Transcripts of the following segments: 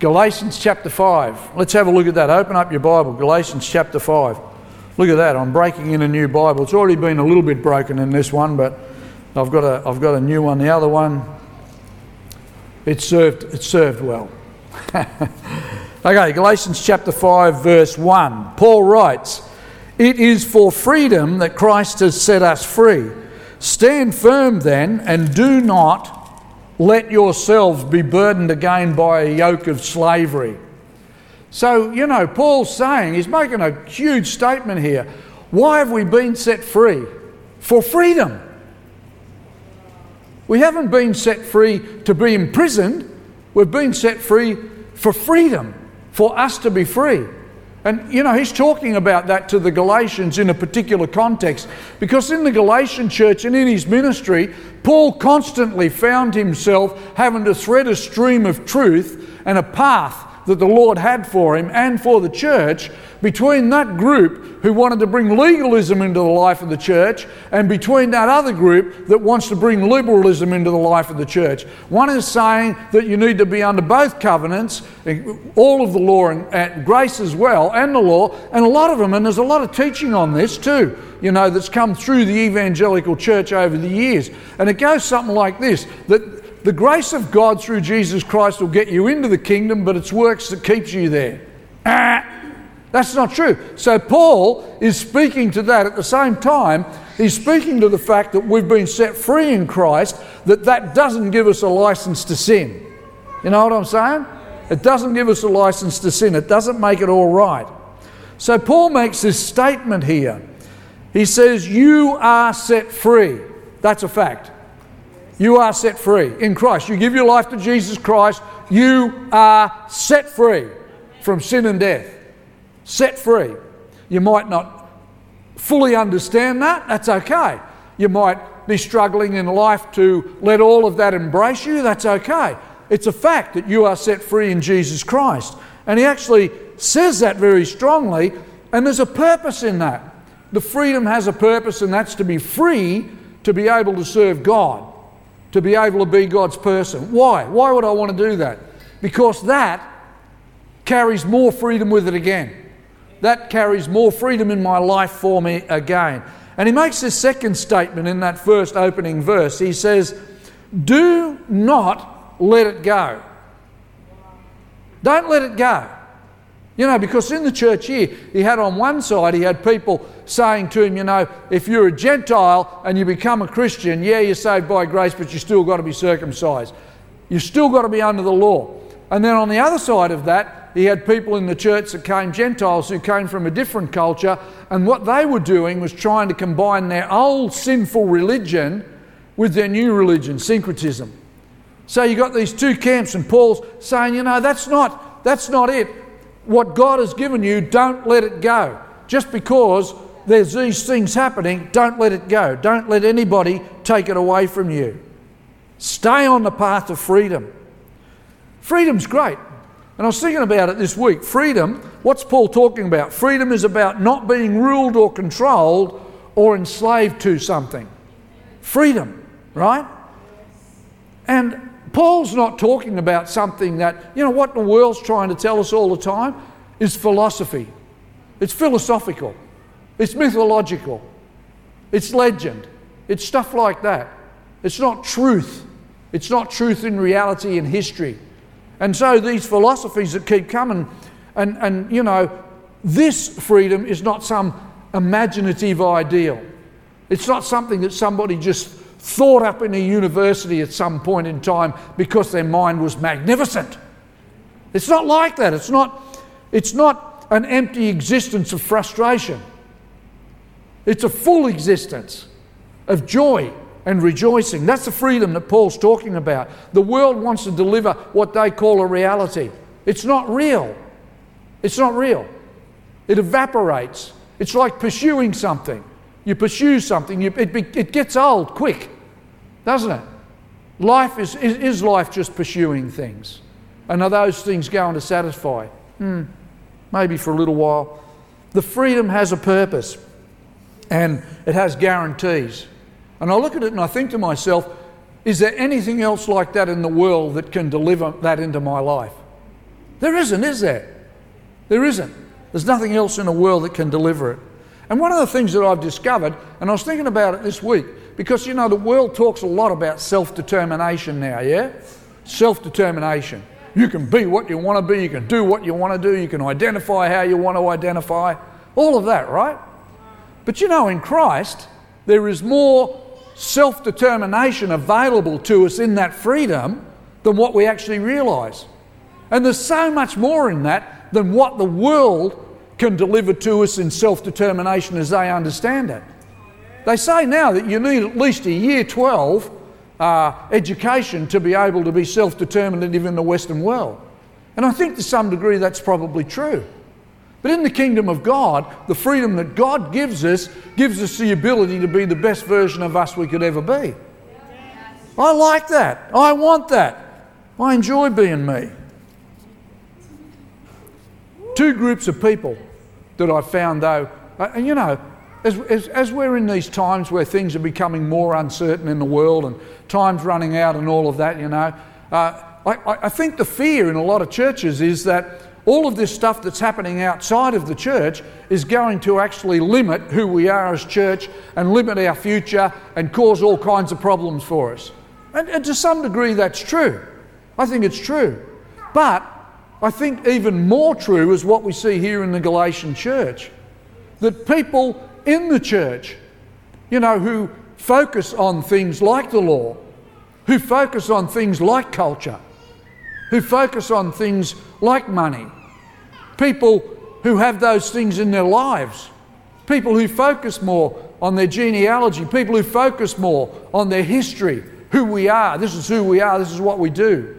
Galatians chapter 5. Let's have a look at that. Open up your Bible, Galatians chapter 5. Look at that. I'm breaking in a new Bible. It's already been a little bit broken in this one, but I've got a, I've got a new one. The other one, it served, it served well. okay, Galatians chapter 5, verse 1. Paul writes, It is for freedom that Christ has set us free. Stand firm then, and do not let yourselves be burdened again by a yoke of slavery. So, you know, Paul's saying, he's making a huge statement here. Why have we been set free? For freedom. We haven't been set free to be imprisoned, we've been set free for freedom, for us to be free. And you know, he's talking about that to the Galatians in a particular context because in the Galatian church and in his ministry, Paul constantly found himself having to thread a stream of truth and a path that the Lord had for him and for the church between that group who wanted to bring legalism into the life of the church and between that other group that wants to bring liberalism into the life of the church. One is saying that you need to be under both covenants, all of the law and, and grace as well, and the law, and a lot of them, and there's a lot of teaching on this too, you know, that's come through the evangelical church over the years. And it goes something like this that the grace of God through Jesus Christ will get you into the kingdom, but it's works that keeps you there. Ah, that's not true. So Paul is speaking to that at the same time. He's speaking to the fact that we've been set free in Christ, that that doesn't give us a license to sin. You know what I'm saying? It doesn't give us a license to sin. It doesn't make it all right. So Paul makes this statement here. He says, You are set free. That's a fact. You are set free in Christ. You give your life to Jesus Christ, you are set free from sin and death. Set free. You might not fully understand that, that's okay. You might be struggling in life to let all of that embrace you, that's okay. It's a fact that you are set free in Jesus Christ. And he actually says that very strongly, and there's a purpose in that. The freedom has a purpose, and that's to be free to be able to serve God to be able to be God's person. Why? Why would I want to do that? Because that carries more freedom with it again. That carries more freedom in my life for me again. And he makes this second statement in that first opening verse. He says, Do not let it go. Don't let it go. You know, because in the church here, he had on one side, he had people saying to him, you know, if you're a Gentile and you become a Christian, yeah, you're saved by grace, but you still got to be circumcised. You've still got to be under the law. And then on the other side of that, he had people in the church that came Gentiles who came from a different culture, and what they were doing was trying to combine their old sinful religion with their new religion, syncretism. So you got these two camps, and Paul's saying, you know, that's not, that's not it what God has given you, don't let it go. Just because there's these things happening, don't let it go. Don't let anybody take it away from you. Stay on the path of freedom. Freedom's great. And I was thinking about it this week. Freedom, what's Paul talking about? Freedom is about not being ruled or controlled or enslaved to something. Freedom, right? And Paul's not talking about something that, you know, what the world's trying to tell us all the time is philosophy. It's philosophical, it's mythological, it's legend, it's stuff like that. It's not truth. It's not truth in reality and history. And so these philosophies that keep coming, and, and you know, this freedom is not some imaginative ideal. It's not something that somebody just thought up in a university at some point in time because their mind was magnificent. It's not like that. It's not, it's not an empty existence of frustration. It's a full existence of joy and rejoicing. That's the freedom that Paul's talking about. The world wants to deliver what they call a reality. It's not real. It's not real. It evaporates. It's like pursuing something. You pursue something, you, it, it gets old quick, doesn't it? Life is, is, is life just pursuing things? And are those things going to satisfy? Hmm, maybe for a little while. The freedom has a purpose and it has guarantees. And I look at it and I think to myself, is there anything else like that in the world that can deliver that into my life? There isn't, is there? There isn't. There's nothing else in the world that can deliver it. And one of the things that I've discovered, and I was thinking about it this week, because you know, the world talks a lot about self determination now, yeah? Self determination. You can be what you want to be, you can do what you want to do, you can identify how you want to identify, all of that, right? But you know, in Christ, there is more self determination available to us in that freedom than what we actually realise. And there's so much more in that than what the world can deliver to us in self determination as they understand it. They say now that you need at least a year 12 uh, education to be able to be self determined and live in the Western world. And I think to some degree that's probably true. But in the kingdom of God, the freedom that God gives us gives us the ability to be the best version of us we could ever be. I like that. I want that. I enjoy being me. Two groups of people that I found, though, uh, and you know, as, as, as, we're in these times where things are becoming more uncertain in the world and time's running out and all of that, you know, uh, I, I think the fear in a lot of churches is that all of this stuff that's happening outside of the church is going to actually limit who we are as church and limit our future and cause all kinds of problems for us. And, and to some degree, that's true. I think it's true. But I think even more true is what we see here in the Galatian church that people in the church, you know, who focus on things like the law, who focus on things like culture, who focus on things like money, people who have those things in their lives, people who focus more on their genealogy, people who focus more on their history, who we are, this is who we are, this is what we do.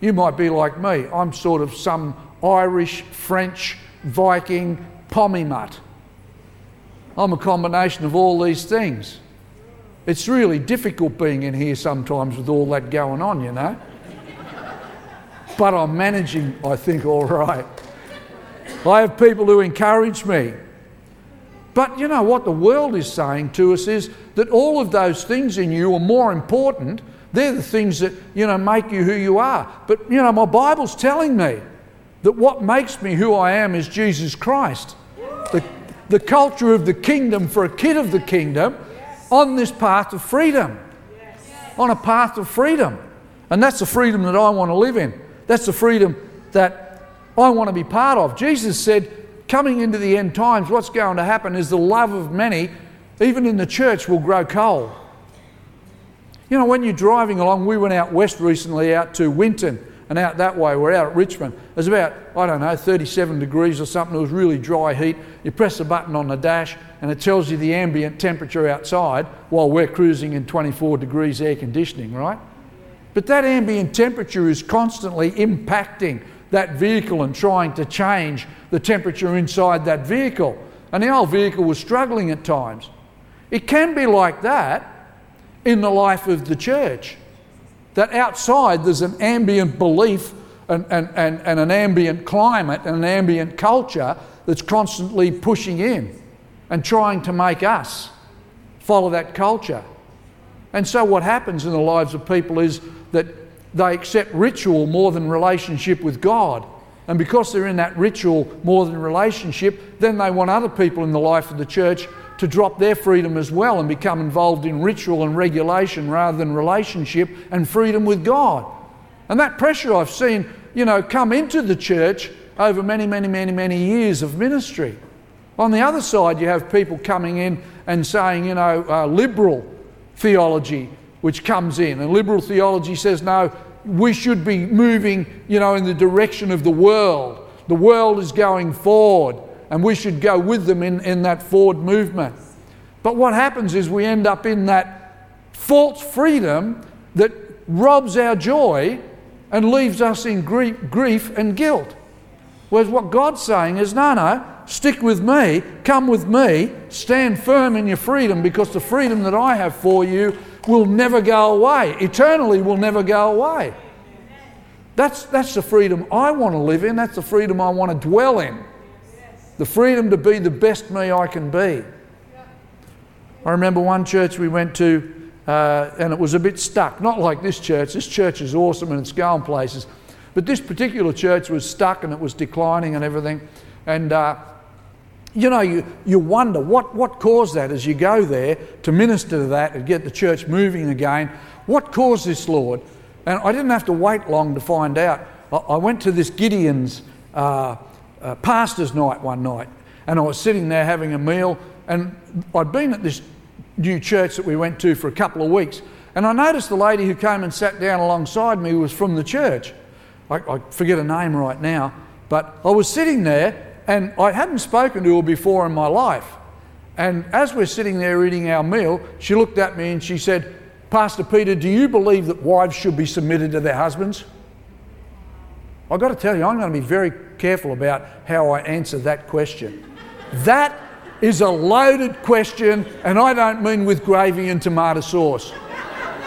You might be like me. I'm sort of some Irish, French, Viking pommy mutt. I'm a combination of all these things. It's really difficult being in here sometimes with all that going on, you know. but I'm managing, I think, all right. I have people who encourage me. But you know what the world is saying to us is that all of those things in you are more important they're the things that, you know, make you who you are. But, you know, my Bible's telling me that what makes me who I am is Jesus Christ. The, culture of the kingdom for a kid of the kingdom on this path of freedom. On a path of freedom. And that's the freedom that I want to live in. That's the freedom that I want to be part of. Jesus said, coming into the end times, what's going to happen is the love of many, even in the church, will grow cold. You know, when you're driving along, we went out west recently out to Winton and out that way. We're out at Richmond. It's about, I don't know, 37 degrees or something. It was really dry heat. You press a button on the dash and it tells you the ambient temperature outside while we're cruising in 24 degrees air conditioning, right? But that ambient temperature is constantly impacting that vehicle and trying to change the temperature inside that vehicle. And the old vehicle was struggling at times. It can be like that in the life of the church. That outside there's an ambient belief and, and, and, and an ambient climate and an ambient culture that's constantly pushing in and trying to make us follow that culture. And so, what happens in the lives of people is that they accept ritual more than relationship with God. And because they're in that ritual more than relationship, then they want other people in the life of the church to drop their freedom as well and become involved in ritual and regulation rather than relationship and freedom with God. And that pressure I've seen, you know, come into the church over many, many, many, many years of ministry. On the other side, you have people coming in and saying, you know, uh, liberal theology, which comes in. And liberal theology says, no, we should be moving, you know, in the direction of the world. The world is going forward and we should go with them in, in that forward movement. But what happens is we end up in that false freedom that robs our joy and leaves us in grief, grief and guilt. Whereas what God's saying is, no, no, stick with me, come with me, stand firm in your freedom because the freedom that I have for you will never go away. Eternally will never go away. That's, that's the freedom I want to live in. That's the freedom I want to dwell in the freedom to be the best me I can be. I remember one church we went to, uh, and it was a bit stuck. Not like this church. This church is awesome and it's going places. But this particular church was stuck and it was declining and everything. And, uh, you know, you, you wonder what, what caused that as you go there to minister to that and get the church moving again. What caused this, Lord? And I didn't have to wait long to find out. I, I went to this Gideon's uh, uh, pastor's night one night, and I was sitting there having a meal, and I'd been at this new church that we went to for a couple of weeks, and I noticed the lady who came and sat down alongside me was from the church. I, I forget her name right now, but I was sitting there and I hadn't spoken to her before in my life. And as we're sitting there eating our meal, she looked at me and she said, Pastor Peter, do you believe that wives should be submitted to their husbands? I've got to tell you, I'm going to be very careful about how I answer that question. That is a loaded question, and I don't mean with gravy and tomato sauce.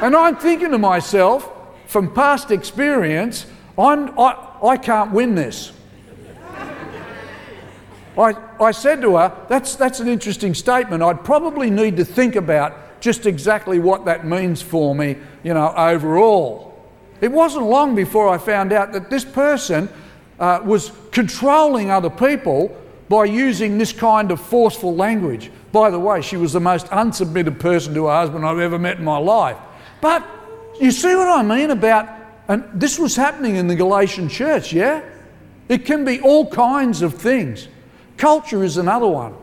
And I'm thinking to myself, from past experience, I'm, I, I can't win this. I, I said to her, that's, that's an interesting statement. I'd probably need to think about just exactly what that means for me, you know, overall. It wasn't long before I found out that this person uh, was controlling other people by using this kind of forceful language. By the way, she was the most unsubmitted person to her husband I've ever met in my life. But you see what I mean about, and this was happening in the Galatian church, yeah? It can be all kinds of things. Culture is another one.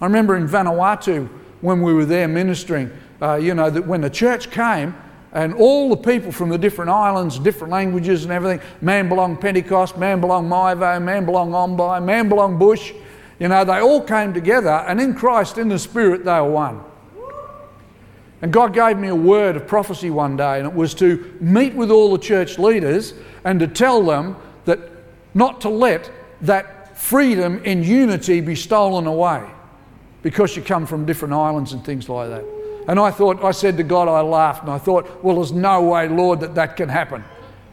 I remember in Vanuatu when we were there ministering, uh, you know, that when the church came, and all the people from the different islands, different languages and everything. Man belong Pentecost, Mambalong Maewo, Mambalong Ambae, belong Bush, you know, they all came together and in Christ, in the Spirit, they were one. And God gave me a word of prophecy one day, and it was to meet with all the church leaders and to tell them that not to let that freedom in unity be stolen away because you come from different islands and things like that. And I thought, I said to God, I laughed, and I thought, well, there's no way, Lord, that that can happen.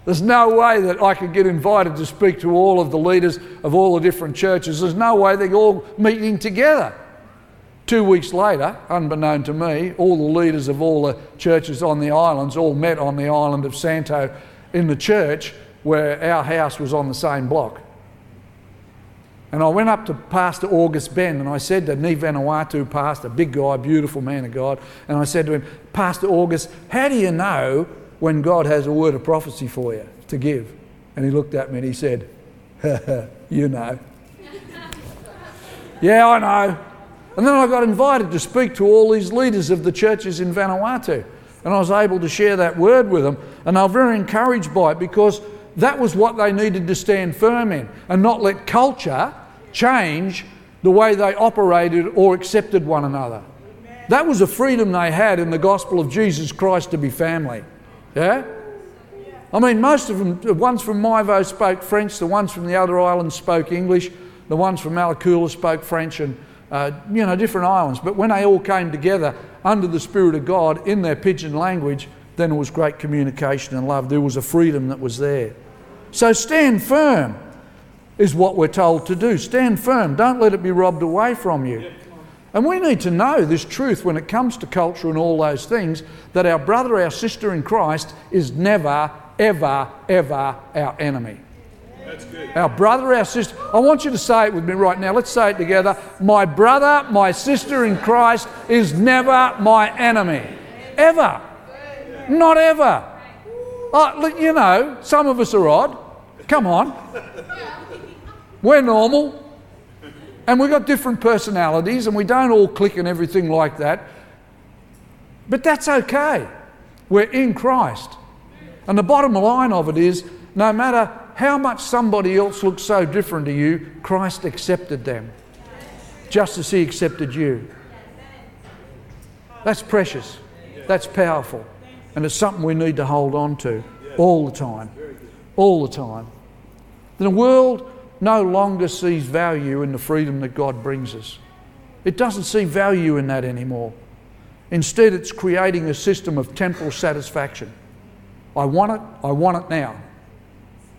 There's no way that I could get invited to speak to all of the leaders of all the different churches. There's no way they're all meeting together. Two weeks later, unbeknown to me, all the leaders of all the churches on the islands all met on the island of Santo in the church where our house was on the same block. And I went up to Pastor August Ben and I said to Ni Vanuatu pastor, big guy, beautiful man of God, and I said to him, Pastor August, how do you know when God has a word of prophecy for you to give? And he looked at me and he said, You know. yeah, I know. And then I got invited to speak to all these leaders of the churches in Vanuatu. And I was able to share that word with them. And they were very encouraged by it because that was what they needed to stand firm in and not let culture change the way they operated or accepted one another. That was a freedom they had in the gospel of Jesus Christ to be family. Yeah? I mean, most of them, the ones from Maewo spoke French, the ones from the other islands spoke English, the ones from Malakula spoke French, and uh, you know, different islands. But when they all came together under the Spirit of God in their pidgin language, then was great communication and love. There was a freedom that was there. So stand firm is what we're told to do. Stand firm. Don't let it be robbed away from you. And we need to know this truth when it comes to culture and all those things that our brother, our sister in Christ is never, ever, ever our enemy. That's good. Our brother, our sister. I want you to say it with me right now. Let's say it together. My brother, my sister in Christ is never my enemy. Ever. Not ever. Uh, you know, some of us are odd. Come on. We're normal. And we've got different personalities and we don't all click and everything like that. But that's okay. We're in Christ. And the bottom line of it is no matter how much somebody else looks so different to you, Christ accepted them just as He accepted you. That's precious. That's powerful. And it's something we need to hold on to all the time. All the time. In a world no longer sees value in the freedom that God brings us. It doesn't see value in that anymore. Instead, it's creating a system of temporal satisfaction. I want it, I want it now.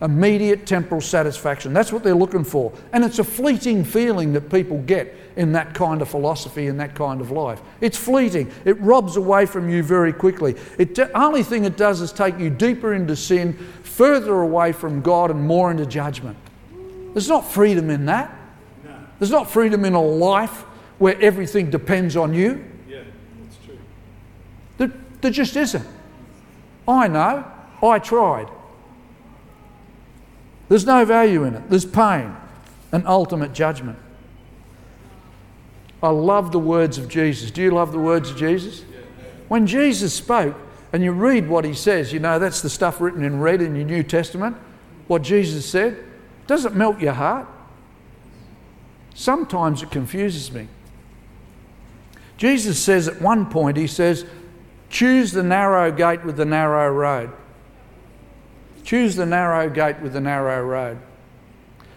immediate temporal satisfaction. That's what they're looking for. And it's a fleeting feeling that people get in that kind of philosophy and that kind of life. It's fleeting. It robs away from you very quickly. The only thing it does is take you deeper into sin, further away from God, and more into judgment. There's not freedom in that. There's not freedom in a life where everything depends on you. Yeah, that's true. There, there just isn't. I know. I tried. There's no value in it. There's pain and ultimate judgment. I love the words of Jesus. Do you love the words of Jesus? When Jesus spoke, and you read what he says, you know, that's the stuff written in red in your New Testament, what Jesus said, does it melt your heart? Sometimes it confuses me. Jesus says at one point, he says, choose the narrow gate with the narrow road. Choose the narrow gate with the narrow road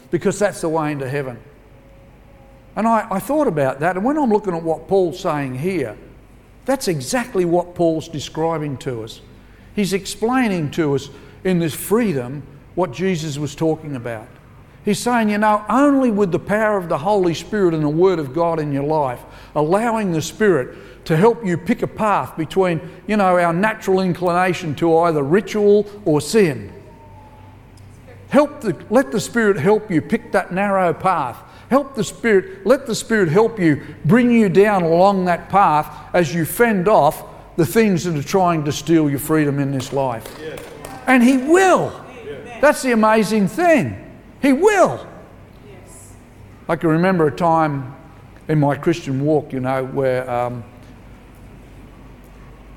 because that's the way into heaven. And I, I, thought about that, and when I'm looking at what Paul's saying here, that's exactly what Paul's describing to us. He's explaining to us in this freedom what Jesus was talking about. He's saying, you know, only with the power of the Holy Spirit and the Word of God in your life, allowing the Spirit to help you pick a path between, you know, our natural inclination to either ritual or sin. Help the, let the Spirit help you pick that narrow path. Help the Spirit, let the Spirit help you bring you down along that path as you fend off the things that are trying to steal your freedom in this life. Yeah. And He will. Yeah. That's the amazing thing. He will. Yes. I can remember a time in my Christian walk, you know, where um,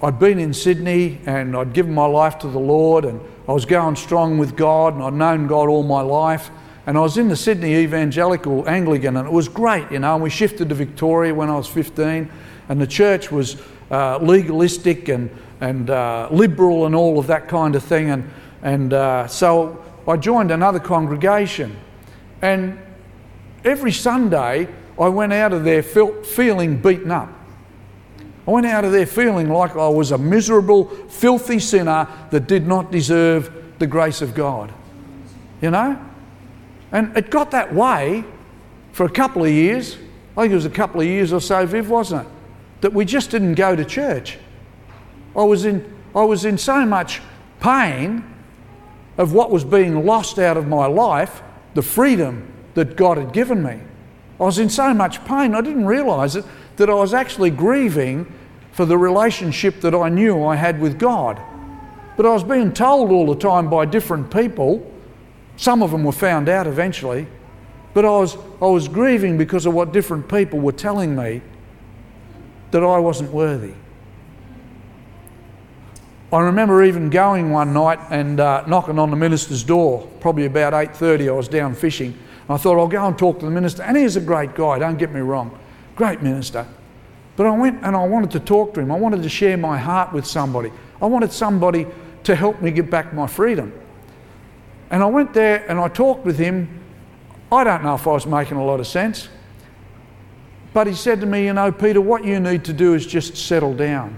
I'd been in Sydney and I'd given my life to the Lord and I was going strong with God and I'd known God all my life. And I was in the Sydney Evangelical Anglican and it was great, you know. And we shifted to Victoria when I was 15 and the church was uh, legalistic and, and uh, liberal and all of that kind of thing. And, and uh, so I joined another congregation. And every Sunday, I went out of there feel, feeling beaten up. I went out of there feeling like I was a miserable, filthy sinner that did not deserve the grace of God. You know? And it got that way for a couple of years. I think it was a couple of years or so, Viv, wasn't it? That we just didn't go to church. I was in, I was in so much pain of what was being lost out of my life, the freedom that God had given me. I was in so much pain, I didn't realise it, that I was actually grieving for the relationship that I knew I had with God. But I was being told all the time by different people, some of them were found out eventually, but I was, I was grieving because of what different people were telling me that I wasn't worthy. I remember even going one night and uh, knocking on the minister's door, probably about 8.30, I was down fishing. And I thought, I'll go and talk to the minister. And he's a great guy, don't get me wrong. Great minister. But I went and I wanted to talk to him. I wanted to share my heart with somebody. I wanted somebody to help me get back my freedom. And I went there and I talked with him. I don't know if I was making a lot of sense. But he said to me, You know, Peter, what you need to do is just settle down.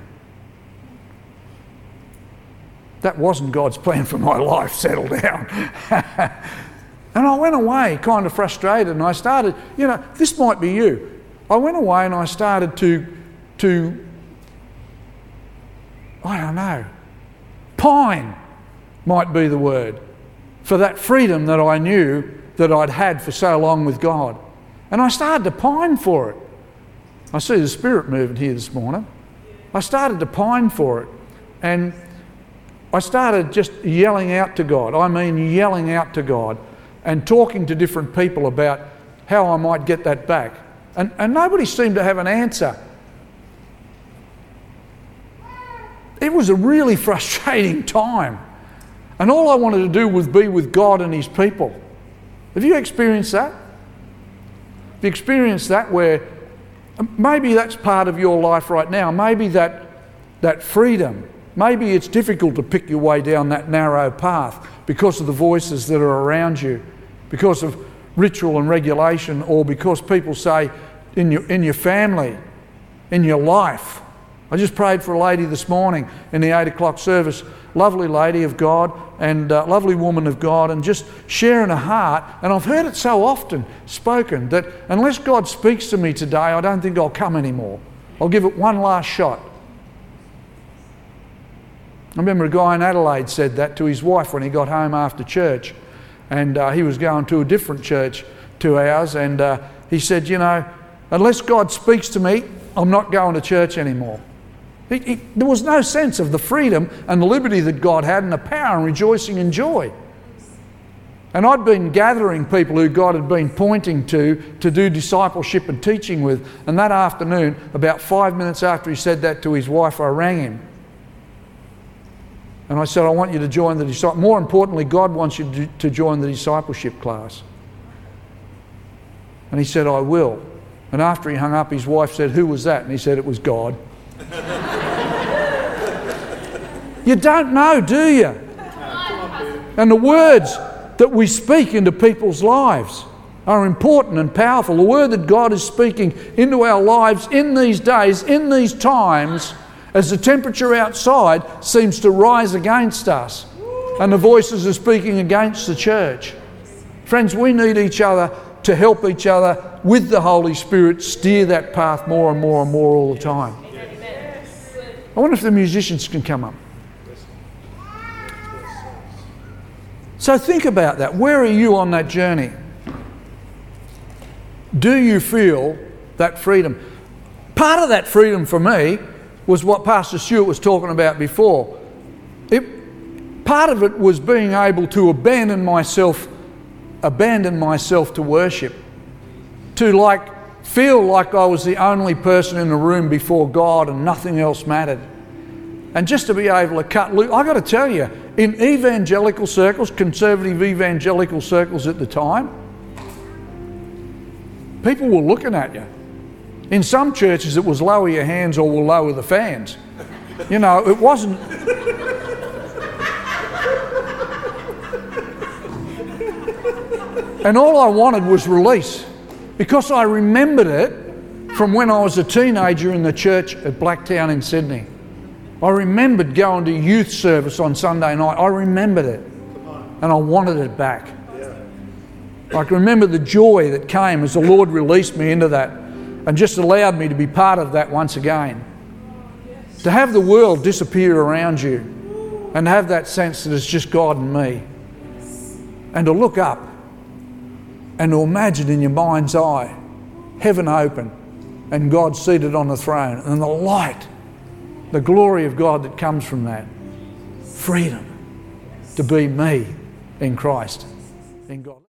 That wasn't God's plan for my life, settle down. and I went away kind of frustrated and I started, you know, this might be you. I went away and I started to, to I don't know, pine might be the word, for that freedom that I knew that I'd had for so long with God. And I started to pine for it. I see the Spirit moving here this morning. I started to pine for it. And I started just yelling out to God. I mean, yelling out to God and talking to different people about how I might get that back. And, and nobody seemed to have an answer. It was a really frustrating time. And all I wanted to do was be with God and His people. Have you experienced that? Have you experienced that where maybe that's part of your life right now? Maybe that, that freedom Maybe it's difficult to pick your way down that narrow path because of the voices that are around you, because of ritual and regulation, or because people say in your, in your family, in your life, I just prayed for a lady this morning in the 8 o'clock service, lovely lady of God and uh, lovely woman of God, and just sharing a heart. And I've heard it so often spoken that unless God speaks to me today, I don't think I'll come anymore. I'll give it one last shot. I remember a guy in Adelaide said that to his wife when he got home after church, and uh, he was going to a different church to ours, and uh, he said, You know, unless God speaks to me, I'm not going to church anymore. He, he, there was no sense of the freedom and the liberty that God had and the power and rejoicing and joy. And I'd been gathering people who God had been pointing to to do discipleship and teaching with. And that afternoon, about five minutes after he said that to his wife, I rang him. And I said, I want you to join the disciple. More importantly, God wants you to join the discipleship class. And he said, I will. And after he hung up, his wife said, Who was that? And he said, It was God. you don't know, do you? And the words that we speak into people's lives are important and powerful. The word that God is speaking into our lives in these days, in these times, as the temperature outside seems to rise against us and the voices are speaking against the church. Friends, we need each other to help each other with the Holy Spirit steer that path more and more and more all the time. I wonder if the musicians can come up. So think about that. Where are you on that journey? Do you feel that freedom? Part of that freedom for me was what Pastor Stewart was talking about before. It, part of it was being able to abandon myself, abandon myself to worship, to like feel like I was the only person in the room before God and nothing else mattered. And just to be able to cut loose, I got to tell you, in evangelical circles, conservative evangelical circles at the time, people were looking at you. In some churches, it was lower your hands or we'll lower the fans. You know, it wasn't. and all I wanted was release because I remembered it from when I was a teenager in the church at Blacktown in Sydney. I remembered going to youth service on Sunday night. I remembered it and I wanted it back. I can remember the joy that came as the Lord released me into that and just allowed me to be part of that once again. To have the world disappear around you and have that sense that it's just God and me. And to look up and to imagine in your mind's eye heaven open and God seated on the throne and the light, the glory of God that comes from that. Freedom to be me in Christ, in God.